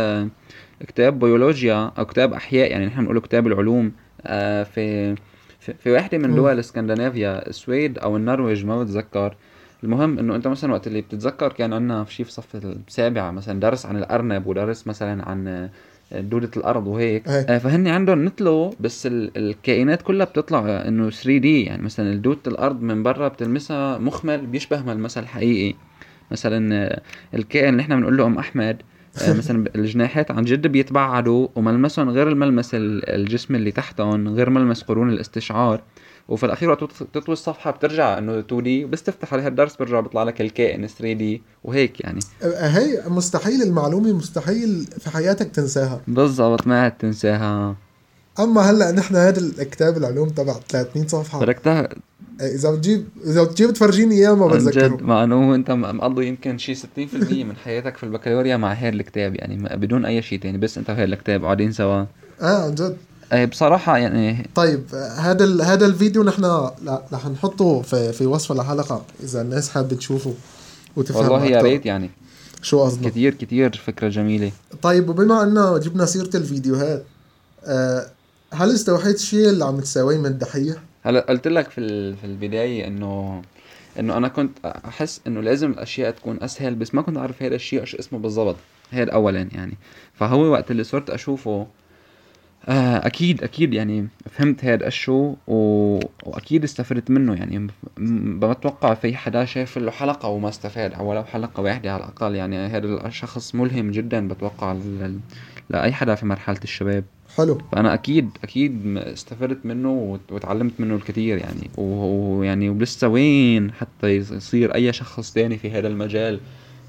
كتاب بيولوجيا أو كتاب أحياء يعني نحن بنقول كتاب العلوم آه، في في, واحدة من دول اسكندنافيا السويد أو النرويج ما بتذكر. المهم إنه أنت مثلا وقت اللي بتتذكر كان عندنا في شيء في صف السابعة مثلا درس عن الأرنب ودرس مثلا عن دودة الأرض وهيك. آه فهن عندهم مثله بس الكائنات كلها بتطلع إنه 3 دي يعني مثلا دودة الأرض من برا بتلمسها مخمل بيشبه ملمسها الحقيقي. مثلا آه، الكائن اللي إحنا بنقول له أم أحمد آه مثلا الجناحات عن جد بيتبعدوا وملمسهم غير الملمس الجسم اللي تحتهم غير ملمس قرون الاستشعار. وفي الأخير وقت تطوي الصفحة بترجع إنه 2 دي بس تفتح عليها الدرس بيرجع بيطلع لك الكائن 3 دي وهيك يعني. هي مستحيل المعلومة مستحيل في حياتك تنساها. بالضبط ما عاد تنساها أما هلأ نحن هذا الكتاب العلوم تبع 300 صفحة. تركتها؟ إيه، إذا بتجيب إذا بتجيب تفرجيني اياه ما بتذكره جد مع أنه أنت مقضي يمكن شي 60% من حياتك في البكالوريا مع هذا الكتاب يعني بدون أي شيء تاني بس أنت وهذا الكتاب قاعدين سوا. آه عن جد. إيه بصراحة يعني طيب هذا هذا الفيديو نحن رح نحطه في في وصف الحلقة إذا الناس حابة تشوفه وتفهم والله يا ريت يعني. شو قصدك كثير كثير فكرة جميلة. طيب وبما انه جبنا سيرة الفيديوهات آه، هل استوحيت الشيء اللي عم تساويه من الضحية؟ هلا قلت لك في في البداية انه إنه أنا كنت أحس إنه لازم الأشياء تكون أسهل بس ما كنت اعرف هذا الشيء إيش اسمه بالضبط هذا اولا يعني. فهو وقت اللي صرت أشوفه آه، أكيد أكيد يعني فهمت هذا الشو و... وأكيد استفدت منه يعني. بتوقع في حدا شاف له حلقة وما استفاد أو ولو حلقة واحدة على الأقل يعني هذا الشخص ملهم جدا بتوقع ل... لأي حدا في مرحلة الشباب. حلو. فأنا أكيد أكيد استفدت منه وتعلمت منه الكثير يعني. ويعني ولسه وين حتى يصير أي شخص ثاني في هذا المجال؟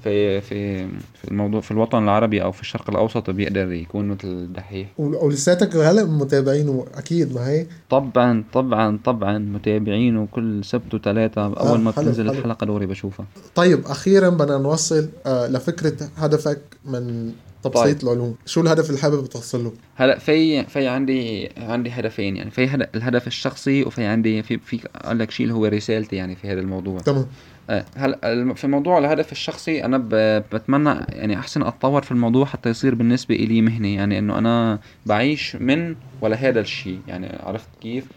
في في في الموضوع في الوطن العربي أو في الشرق الأوسط بيقدر يكون مثل دحيح ولساتك هلا متابعينه أكيد ما هيك طبعا طبعا طبعا متابعينه كل سبت وثلاثة أول آه ما تنزل الحلقة دوري بشوفها. طيب أخيرا بدنا نوصل آه لفكرة هدفك من تبسيط طيب. العلوم. شو الهدف اللي حابب توصل له؟ هلأ في في عندي عندي هدفين يعني في الهدف الشخصي وفي عندي في في أقول لك شيء اللي هو رسالتي يعني في هذا الموضوع. تمام. هلا في موضوع الهدف الشخصي أنا بتمنى يعني أحسن أتطور في الموضوع حتى يصير بالنسبة لي مهنه يعني انه أنا بعيش من ولا هذا الشيء. يعني عرفت كيف؟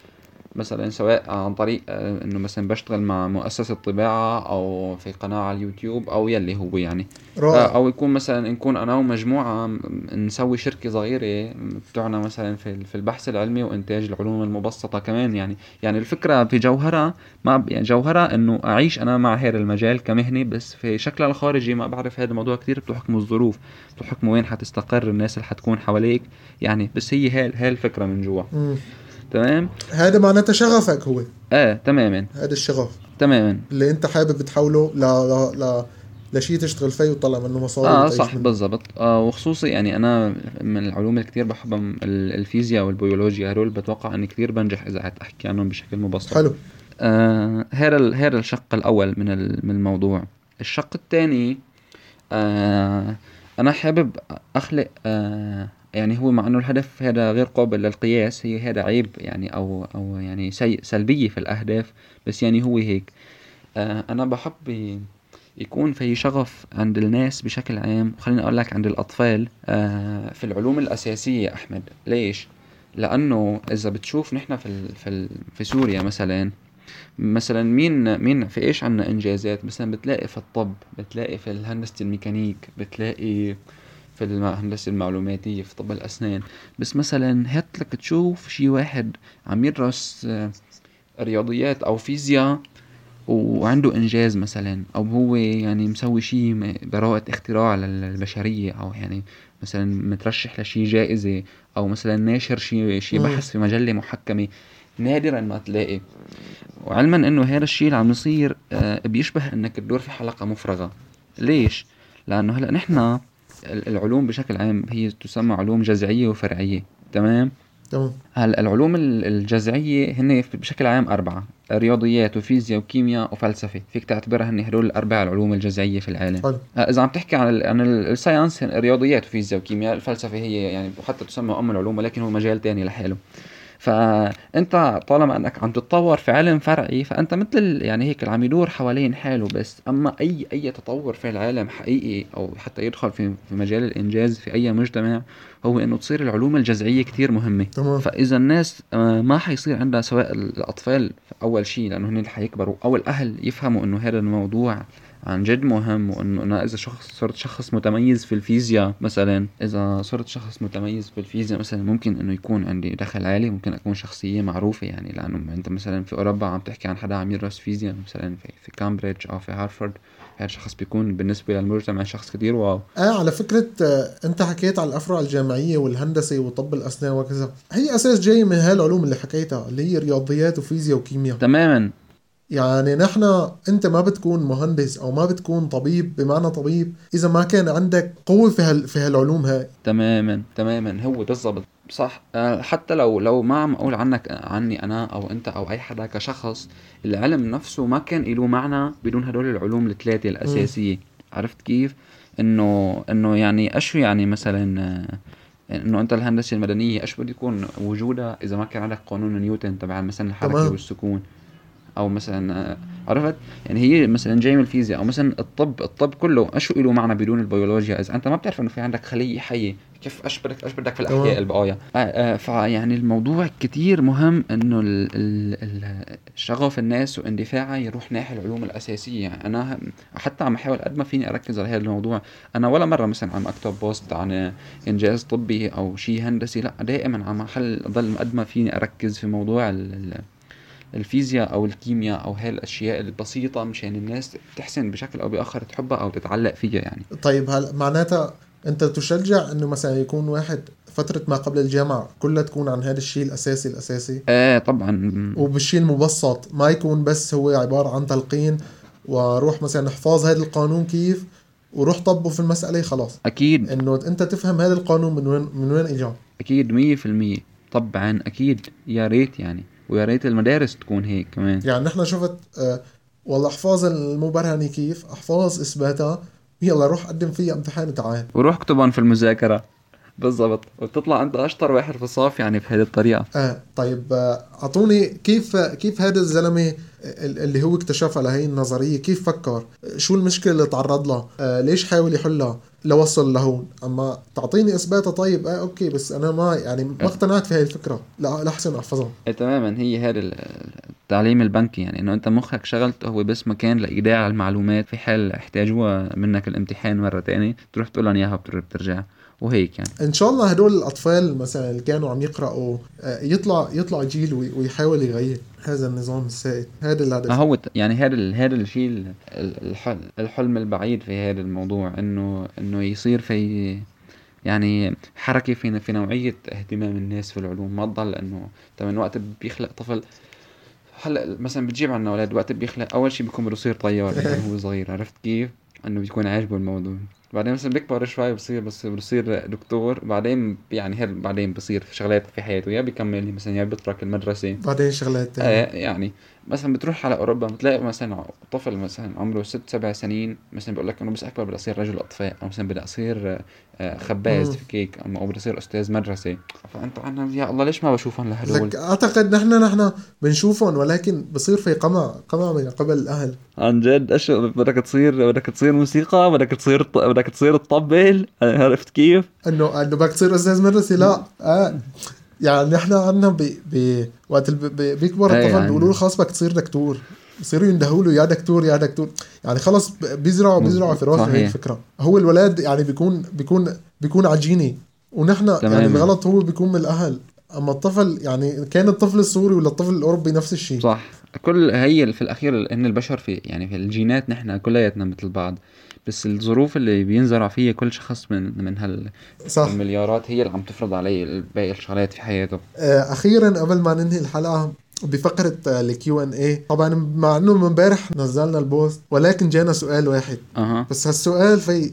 مثلا سواء عن طريق آه، إنه مثلا بشتغل مع مؤسسة طباعة أو في قناة على اليوتيوب أو يلي هو يعني. رائع. آه، أو يكون مثلا نكون أنا ومجموعة نسوي شركة صغيرة بتوعنا مثلا في في البحث العلمي وإنتاج العلوم المبسطة كمان يعني. يعني الفكرة في جوهرها ما يعني جوهرها إنه أعيش أنا مع هذا المجال كمهنة بس في شكلها الخارجي ما بعرف هذا الموضوع كثير بتحكمه الظروف بتحكمه وين حتستقر الناس اللي حتكون حواليك يعني. بس هي هاي هاي الفكرة من جوا. تمام؟ هذا معناته شغفك هو. آه تماما. هذا الشغف. تماما. اللي انت حابب تحوله ل ل ل لشيء تشتغل فيه وتطلع منه مصاري آه صح بالضبط. آه وخصوصي يعني أنا من العلوم اللي كثير بحبها الفيزياء والبيولوجيا. هدول بتوقع إني كثير بنجح إذا قعدت أحكي عنهم بشكل مبسط. حلو. آه هذا هذا الشق الأول من من الموضوع. الشق الثاني آه أنا حابب أخلق آه يعني هو مع أنه الهدف هذا غير قابل للقياس هي هذا عيب يعني أو أو يعني سيء سلبية في الأهداف. بس يعني هو هيك. آه أنا بحب يكون في شغف عند الناس بشكل عام. خليني أقول لك عند الأطفال. آه في العلوم الأساسية أحمد. ليش؟ لأنه إذا بتشوف نحن في في في سوريا مثلا مثلا مين مين في إيش عنا إنجازات؟ مثلا بتلاقي في الطب بتلاقي في الهندسة الميكانيك بتلاقي في الهندسة المعلوماتية في طب الأسنان. بس مثلا هات لك تشوف شي واحد عم يدرس آه، رياضيات أو فيزياء وعنده إنجاز مثلا أو هو يعني مسوي شي براءة اختراع للبشرية أو يعني مثلا مترشح لشي جائزة أو مثلا ناشر شي شي بحث في مجلة محكمة. نادرا ما تلاقي. وعلما إنه هذا الشيء اللي عم يصير آه، بيشبه إنك تدور في حلقة مفرغة. ليش؟ لأنه هلأ نحن العلوم بشكل عام هي تسمى علوم جذعية وفرعية تمام؟ تمام. هلا العلوم الجذعية هن بشكل عام أربعة رياضيات وفيزياء وكيمياء وفلسفة فيك تعتبرها هن هدول الأربع العلوم الجزئية في العالم. حلو. إذا عم تحكي عن عن الساينس رياضيات وفيزياء وكيمياء الفلسفة هي يعني حتى تسمى أم العلوم ولكن هو مجال تاني لحاله. فأنت طالما أنك عم تتطور في علم فرعي فأنت مثل يعني هيك عم يدور حوالين حاله بس أما اي أي تطور في العالم حقيقي أو حتى يدخل في في مجال الإنجاز في أي مجتمع هو إنه تصير العلوم الجزئيه كثير مهمة تمام. فإذا الناس آه، ما حيصير عندها سواء الأطفال أول شيء لأنه هن اللي حيكبروا أو الأهل يفهموا إنه هذا الموضوع عن جد مهم وإنه أنا إذا شخص صرت شخص متميز في الفيزياء مثلا إذا صرت شخص متميز في الفيزياء مثلا ممكن إنه يكون عندي دخل عالي ممكن أكون شخصية معروفة يعني لأنه أنت مثلا في أوروبا عم تحكي عن حدا عم يدرس فيزياء مثلا في, في كامبريدج أو في هارفارد هذا الشخص بيكون بالنسبة للمجتمع شخص كثير واو. آه على فكرة آه، أنت حكيت على الأفرع الجامعية والهندسة وطب الأسنان وكذا. هي أساس جاي من هالعلوم اللي حكيتها اللي هي رياضيات وفيزياء وكيمياء. تماما. يعني نحن انت ما بتكون مهندس أو ما بتكون طبيب بمعنى طبيب إذا ما كان عندك قوة في هال في هالعلوم هاي. تماما تماما هو بالضبط. صح. آه، حتى لو لو ما عم أقول عنك عني أنا أو أنت أو أي حدا كشخص العلم نفسه ما كان له معنى بدون هدول العلوم الثلاثة الأساسية. م. عرفت كيف؟ إنه إنه يعني اشو يعني مثلا آه، إنه أنت الهندسة المدنية إيش بده يكون وجودها إذا ما كان عندك قانون نيوتن تبع مثلا الحركة والسكون؟ أو مثلا عرفت؟ يعني هي مثلا جاي من الفيزياء أو مثلا الطب الطب كله أشو له معنى بدون البيولوجيا إذا؟ أنت ما بتعرف إنه في عندك خلية حية. كيف إيش بدك في الأحياء البقايا؟ آه آه فيعني الموضوع كتير مهم إنه ال ال شغف الناس واندفاعها يروح ناحية العلوم الأساسية. أنا حتى عم احاول قد ما فيني أركز على هذا الموضوع. أنا ولا مرة مثلا عم أكتب بوست عن إنجاز طبي أو شيء هندسي لا دائما عم احل اضل قد ما فيني أركز في موضوع ال الفيزياء أو الكيمياء أو هاي الأشياء البسيطة مشان الناس تحسن بشكل أو بآخر تحبها أو تتعلق فيها يعني. طيب هل معناتها أنت تشجع إنه مثلا يكون واحد فترة ما قبل الجامعة كلها تكون عن هذا الشيء الأساسي الأساسي؟ إيه طبعا. وبالشيء المبسط ما يكون بس هو عبارة عن تلقين وروح مثلا أحفظ هذا القانون كيف وروح طبقه في المسألة خلاص. أكيد. إنه أنت تفهم هذا القانون من وين من وين إجا. أكيد مية في المية. طبعا أكيد. يا ريت يعني. ويا ريت المدارس تكون هيك كمان. يعني نحن شفت آه والله احفاظ المبرهنة كيف؟ احفاظ إثباتها. يلا روح قدم فيها امتحان تعال وروح اكتبهم في المذاكرة. بالضبط. وتطلع انت أشطر واحد في الصف يعني بهذه الطريقة. آه طيب آه، أعطوني كيف كيف هذا الزلمة اللي هو اكتشفها لهي النظرية كيف فكر؟ شو المشكلة اللي تعرض لها آه ليش حاول يحلها لوصل لهون. أما تعطيني اثباتها طيب آه أوكي بس أنا ما يعني ما اقتنعت في هاي الفكرة. لا لحسن أحفظها. إيه تماما. هي هذا التعليم البنكي يعني إنه أنت مخك شغلته هو بس مكان لإيداع المعلومات في حال احتاجوها منك الامتحان مرة تانية تروح تقول لهم اياها بترجع وهيك يعني. إن شاء الله هدول الأطفال مثلا اللي كانوا عم يقرأوا آه، يطلع يطلع جيل ويحاول يغير هذا النظام السائد. هذا الهدف هو يعني هذا هذا الشيء الحلم البعيد في هذا الموضوع إنه إنه يصير في يعني حركة في في نوعية اهتمام الناس في العلوم. ما تضل إنه من وقت بيخلق طفل. هلأ مثلا بتجيب عنا أولاد وقت بيخلق أول شيء بيكون بده يصير طيار يعني هو صغير. عرفت كيف؟ إنه بيكون عاجبه الموضوع. بعدين مثلا بيكبر شوي بصير بس بصير دكتور. بعدين يعني هل بعدين بصير في شغلات في حياته يا بيكمل مثلا يا بيترك المدرسة. بعدين شغلات آه يعني مثلا بتروح على أوروبا بتلاقي مثلا طفل مثلا عمره ست سبع سنين مثلا بيقول لك إنه بس أكبر بدي اصير رجل اطفاء أو مثلا بدي اصير آه، خباز في كيك أو بدي اصير أستاذ مدرسة. فأنت أنا يا الله ليش ما بشوفهم لهدول؟ لك أعتقد نحن نحن بنشوفهم ولكن بصير في قمع قمع من قبل الأهل. عن جد إيش بدك تصير؟ بدك تصير موسيقى؟ بدك تصير بدك تصير تطبل عرفت كيف؟ انه إنه بدك تصير أستاذ مدرسة؟ لا. آه. يعني نحن عندنا ب... ب... وقت بي... بيكبر الطفل يعني. بيقولوا له خلاص بدك تصير دكتور. بصيروا يندهوا له يا دكتور يا دكتور. يعني خلص بيزرعوا بيزرعوا في راسه هي الفكرة. هو الولد يعني بيكون بيكون بيكون عجيني. ونحن يعني الغلط هو بيكون من الأهل. أما الطفل يعني كان الطفل السوري ولا الطفل الأوروبي نفس الشيء. صح. كل هي في الأخير إن البشر في يعني في الجينات نحن كلياتنا مثل بعض بس الظروف اللي بينزرع فيها كل شخص من من هال صح. المليارات هي اللي عم تفرض عليه باقي الشغلات في حياته. آه، أخيرا قبل ما ننهي الحلقة بفقرة ال Q and A طبعا مع إنه من امبارح نزلنا ال post ولكن جانا سؤال واحد. أه. بس هالسؤال في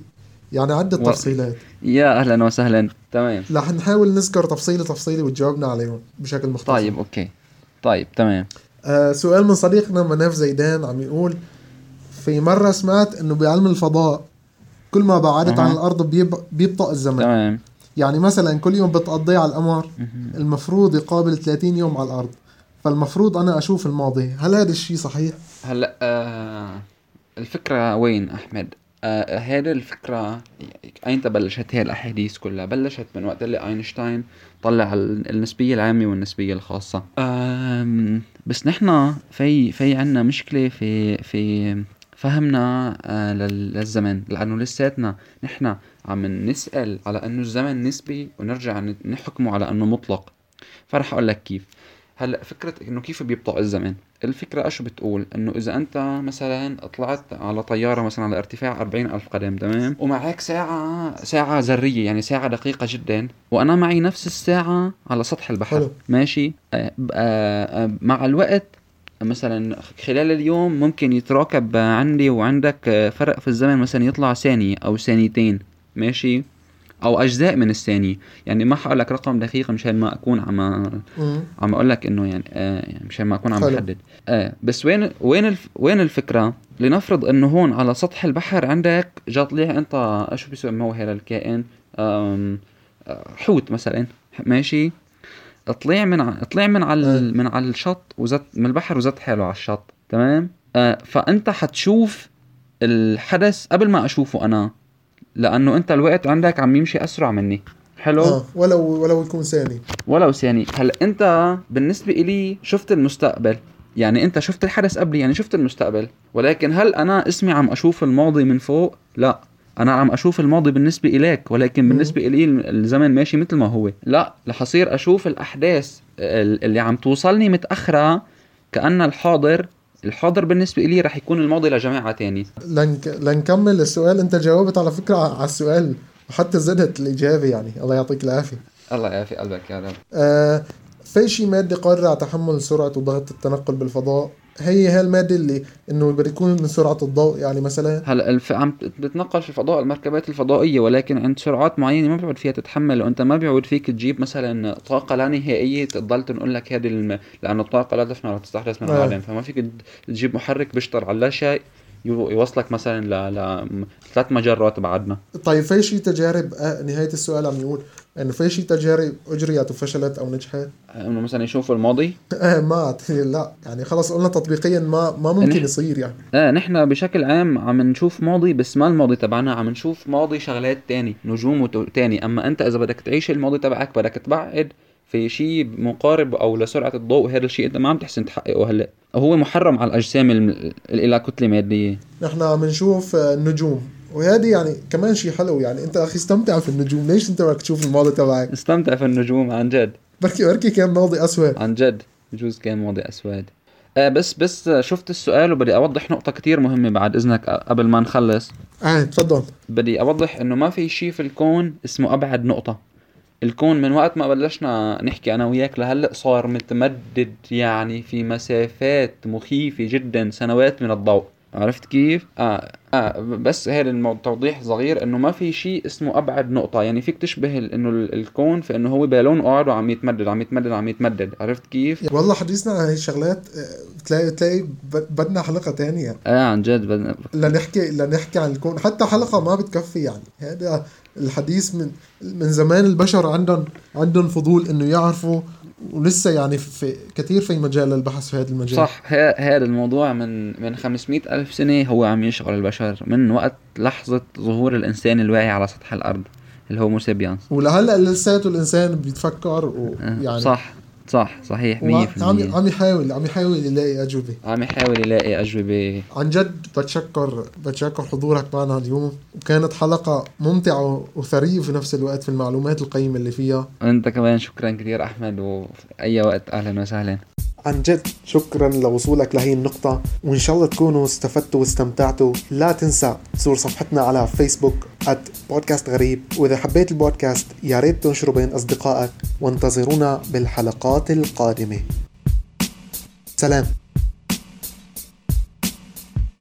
يعني عدة و... تفصيلات. يا أهلا وسهلا. تمام. رح نحاول نذكر تفصيلة تفصيلة وتجاوبنا عليهم بشكل مختصر. طيب okay. طيب تمام. آه سؤال من صديقنا مناف زيدان عم يقول في مرة سمعت إنه بعلم الفضاء كل ما بعدت أه. عن الأرض بيبطأ الزمن. تمام. يعني مثلا كل يوم بتقضيه على القمر المفروض يقابل 30 يوم على الأرض. فالمفروض أنا أشوف الماضي. هل هذا الشيء صحيح؟ هلأ آه الفكرة وين أحمد؟ آه هذه الفكرة أين بلشت هي الأحاديث كلها؟ بلشت من وقت اللي أينشتاين طلع النسبية العامة والنسبية الخاصة. بس نحن في في عنا مشكلة في في فهمنا آه للزمن لأنه لساتنا نحن عم نسأل على أنه الزمن نسبي ونرجع نحكمه على أنه مطلق. فرح أقول لك كيف. هلأ فكرة إنه كيف بيبطأ الزمن؟ الفكرة إيش بتقول؟ إنه إذا أنت مثلا طلعت على طيارة مثلا على ارتفاع أربعين ألف قدم تمام؟ ومعك ساعة ساعة ذرية يعني ساعة دقيقة جدا وأنا معي نفس الساعة على سطح البحر حلو. ماشي؟ آه آه آه مع الوقت مثلا خلال اليوم ممكن يتراكب عندي وعندك فرق في الزمن مثلا يطلع ثانية أو ثانيتين ماشي؟ أو أجزاء من الثانية يعني ما حقول لك رقم دقيق مشان ما أكون عم عم أقول لك إنه يعني آه يعني مشان ما أكون عم بحدد. آه بس وين وين الف وين الفكرة؟ لنفرض إنه هون على سطح البحر عندك جا طلع أنت شو بيسموه هذا الكائن آه حوت مثلا. ماشي؟ طلع من. طلع من على من على الشط وزت من البحر وزت حاله على الشط. تمام؟ آه فأنت حتشوف الحدث قبل ما أشوفه أنا. لأنه أنت الوقت عندك عم يمشي أسرع مني. حلو؟ آه ولو ولو يكون ثاني. ولو ثاني. هلا أنت بالنسبة إلي شفت المستقبل؟ يعني أنت شفت الحدث قبلي يعني شفت المستقبل. ولكن هل أنا اسمي عم أشوف الماضي من فوق؟ لا. أنا عم أشوف الماضي بالنسبة إليك ولكن بالنسبة إلي الزمن ماشي مثل ما هو. لا رح أصير أشوف الأحداث اللي عم توصلني متأخرة كأن الحاضر الحاضر بالنسبة لي رح يكون الماضي لجماعة تاني. لنك... لنكمل السؤال. أنت جاوبت على فكرة على السؤال وحتى زدت الإجابة يعني. الله يعطيك العافية. الله يعافي قلبك يا رب. آه في شي مادة قادرة على تحمل سرعة وضغط التنقل بالفضاء. هي هي المادة اللي إنه بده يكون من سرعة الضوء. يعني مثلا هلا الف... عم تتنقل في الفضاء المركبات الفضائية ولكن عند سرعات معينة ما بيعود فيها تتحمل. وأنت ما بيعود فيك تجيب مثلا طاقة لا نهائية تضل تنقل لك هذه الم... لأنه الطاقة لا تفنى ولا تستحدث من آه. العالم. فما فيك تجيب محرك بيشتغل على لا شيء. يوصلك مثلا ل... ثلاث مجرات بعدنا طيب في شي تجارب آه نهاية السؤال عم يقول انه في شي تجارب أجريت وفشلت أو نجحت؟ إنه مثلا يشوفوا الماضي؟ آه ما لا يعني خلص قلنا تطبيقيا ما ما ممكن نح- يصير يعني. آه نحن بشكل عام عم نشوف ماضي بس ما الماضي تبعنا عم نشوف ماضي شغلات تاني نجوم تاني. أما أنت إذا بدك تعيش الماضي تبعك بدك تبعد في شيء مقارب أو لسرعة الضوء هذا الشيء أنت ما عم تحسن تحققه هلأ. هو محرم على الأجسام اللي لها كتلة مادية. نحن عم نشوف آه، النجوم. وهذه يعني كمان شيء حلو يعني أنت أخي استمتع في النجوم. ليش أنت بدك تشوف الماضي تبعك؟ استمتع في النجوم عن جد. بركي بركي كان ماضي أسود. عن جد. بجوز كان ماضي أسود. آه بس بس شفت السؤال وبدي أوضح نقطة كتير مهمة بعد إذنك قبل ما نخلص. آه تفضل. بدي أوضح إنه ما في شيء في الكون اسمه أبعد نقطة. الكون من وقت ما بلشنا نحكي أنا وياك لهلأ صار متمدد يعني في مسافات مخيفة جدا سنوات من الضوء. عرفت كيف؟ آه, آه بس هذا المو- توضيح صغير إنه ما في شيء اسمه أبعد نقطة. يعني فيك تشبه إنه ال- الكون في إنه هو بالون قاعد وعم يتمدد عم يتمدد عم يتمدد. عرفت كيف؟ والله حديثنا عن هاي الشغلات آه، بتلاقي بتلاقي بدنا حلقة تانية. آه عن جد بدنا لنحكي لنحكي عن الكون. حتى حلقة ما بتكفي يعني. هذا الحديث من من زمان البشر عندهم عندهم فضول إنه يعرفوا ولسه يعني في كثير في مجال للبحث في هذا المجال. صح هذا الموضوع من من 500 ألف سنة هو عم يشغل البشر من وقت لحظة ظهور الإنسان الواعي على سطح الأرض الهومو سابيانس ولهلأ لساته الإنسان بيتفكر آه، ويعني صح. صح صحيح 100% وعم عم يحاول عم يحاول يلاقي أجوبة. عم يحاول يلاقي أجوبة. عن جد بتشكر بتشكر حضورك معنا اليوم. وكانت حلقة ممتعة وثرية في نفس الوقت في المعلومات القيمة اللي فيها. وأنت كمان شكرا كثير أحمد وأي وقت أهلا وسهلا. عن جد شكرا لوصولك لهي النقطة. وإن شاء الله تكونوا استفدتوا واستمتعتوا. لا تنسى تزور صفحتنا على فيسبوك بودكاست غريب وإذا حبيت البودكاست يا ريت تنشره بين أصدقائك. وانتظرونا بالحلقات القادمة. سلام.